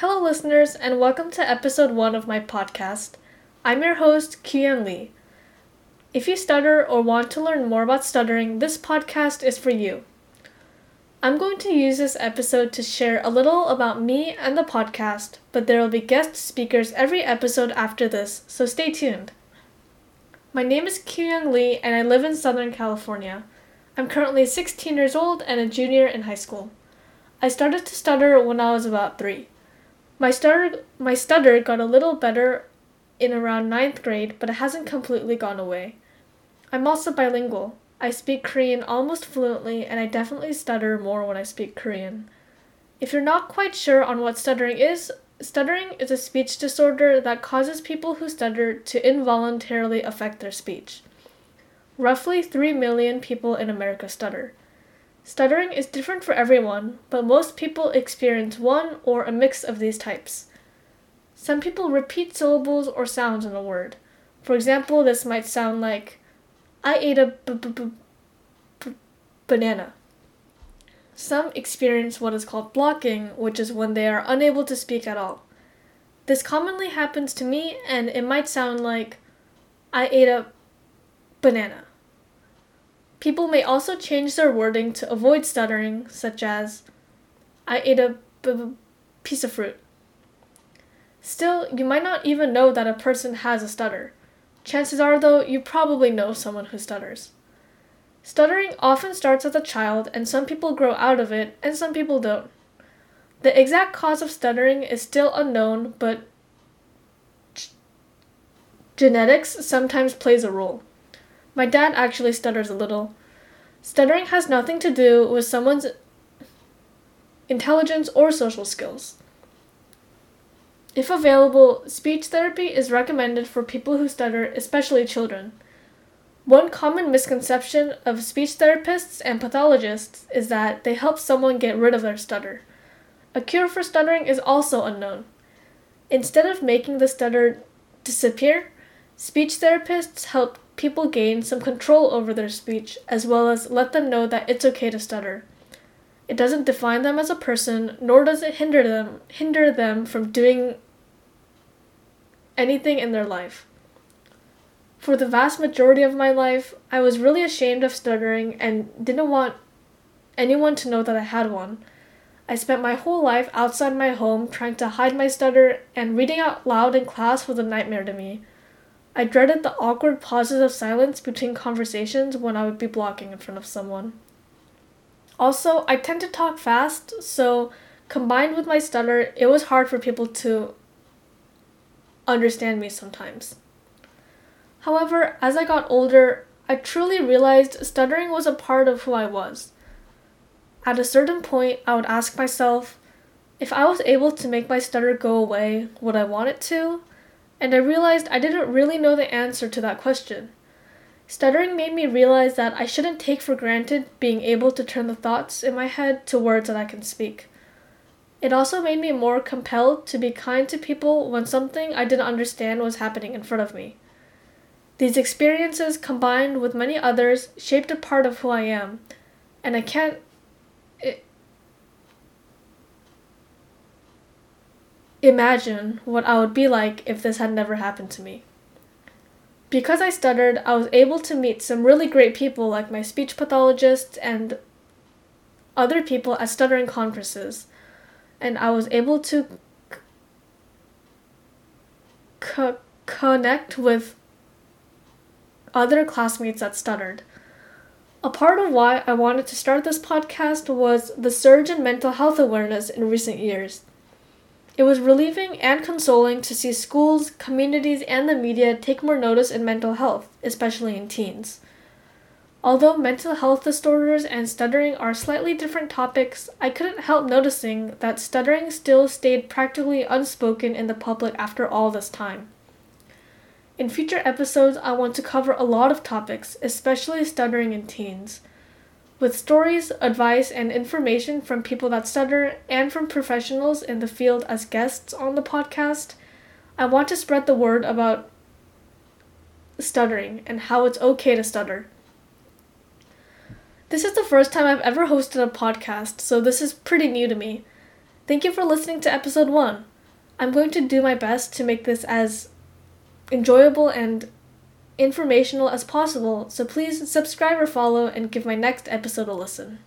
Hello, listeners, and welcome to episode one of my podcast. I'm your host, Kyung Lee. If you stutter or want to learn more about stuttering, this podcast is for you. I'm going to use this episode to share a little about me and the podcast, but there will be guest speakers every episode after this, so stay tuned. My name is Kyung Lee, and I live in Southern California. I'm currently 16 years old and a junior in high school. I started to stutter when I was about three. My stutter, my stutter got a little better in around ninth grade, but it hasn't completely gone away. I'm also bilingual. I speak Korean almost fluently, and I definitely stutter more when I speak Korean. If you're not quite sure on what stuttering is, stuttering is a speech disorder that causes people who stutter to involuntarily affect their speech. Roughly 3 million people in America stutter. Stuttering is different for everyone, but most people experience one or a mix of these types. Some people repeat syllables or sounds in a word. For example, this might sound like, I ate a b- b- b- b- banana. Some experience what is called blocking, which is when they are unable to speak at all. This commonly happens to me, and it might sound like, I ate a banana. People may also change their wording to avoid stuttering, such as, I ate a b- b- piece of fruit. Still, you might not even know that a person has a stutter. Chances are, though, you probably know someone who stutters. Stuttering often starts as a child, and some people grow out of it, and some people don't. The exact cause of stuttering is still unknown, but g- genetics sometimes plays a role. My dad actually stutters a little. Stuttering has nothing to do with someone's intelligence or social skills. If available, speech therapy is recommended for people who stutter, especially children. One common misconception of speech therapists and pathologists is that they help someone get rid of their stutter. A cure for stuttering is also unknown. Instead of making the stutter disappear, speech therapists help people gain some control over their speech as well as let them know that it's okay to stutter. It doesn't define them as a person, nor does it hinder them hinder them from doing anything in their life. For the vast majority of my life, I was really ashamed of stuttering and didn't want anyone to know that I had one. I spent my whole life outside my home trying to hide my stutter, and reading out loud in class was a nightmare to me. I dreaded the awkward pauses of silence between conversations when I would be blocking in front of someone. Also, I tend to talk fast, so combined with my stutter, it was hard for people to understand me sometimes. However, as I got older, I truly realized stuttering was a part of who I was. At a certain point, I would ask myself, if I was able to make my stutter go away, would I want it to? And I realized I didn't really know the answer to that question. Stuttering made me realize that I shouldn't take for granted being able to turn the thoughts in my head to words that I can speak. It also made me more compelled to be kind to people when something I didn't understand was happening in front of me. These experiences, combined with many others, shaped a part of who I am, and I can't. I- imagine what I would be like if this had never happened to me. Because I stuttered, I was able to meet some really great people like my speech pathologist and other people at stuttering conferences, and I was able to c- connect with other classmates that stuttered. A part of why I wanted to start this podcast was the surge in mental health awareness in recent years. It was relieving and consoling to see schools, communities, and the media take more notice in mental health, especially in teens. Although mental health disorders and stuttering are slightly different topics, I couldn't help noticing that stuttering still stayed practically unspoken in the public after all this time. In future episodes, I want to cover a lot of topics, especially stuttering in teens. With stories, advice, and information from people that stutter and from professionals in the field as guests on the podcast, I want to spread the word about stuttering and how it's okay to stutter. This is the first time I've ever hosted a podcast, so this is pretty new to me. Thank you for listening to episode 1. I'm going to do my best to make this as enjoyable and informational as possible, so please subscribe or follow and give my next episode a listen.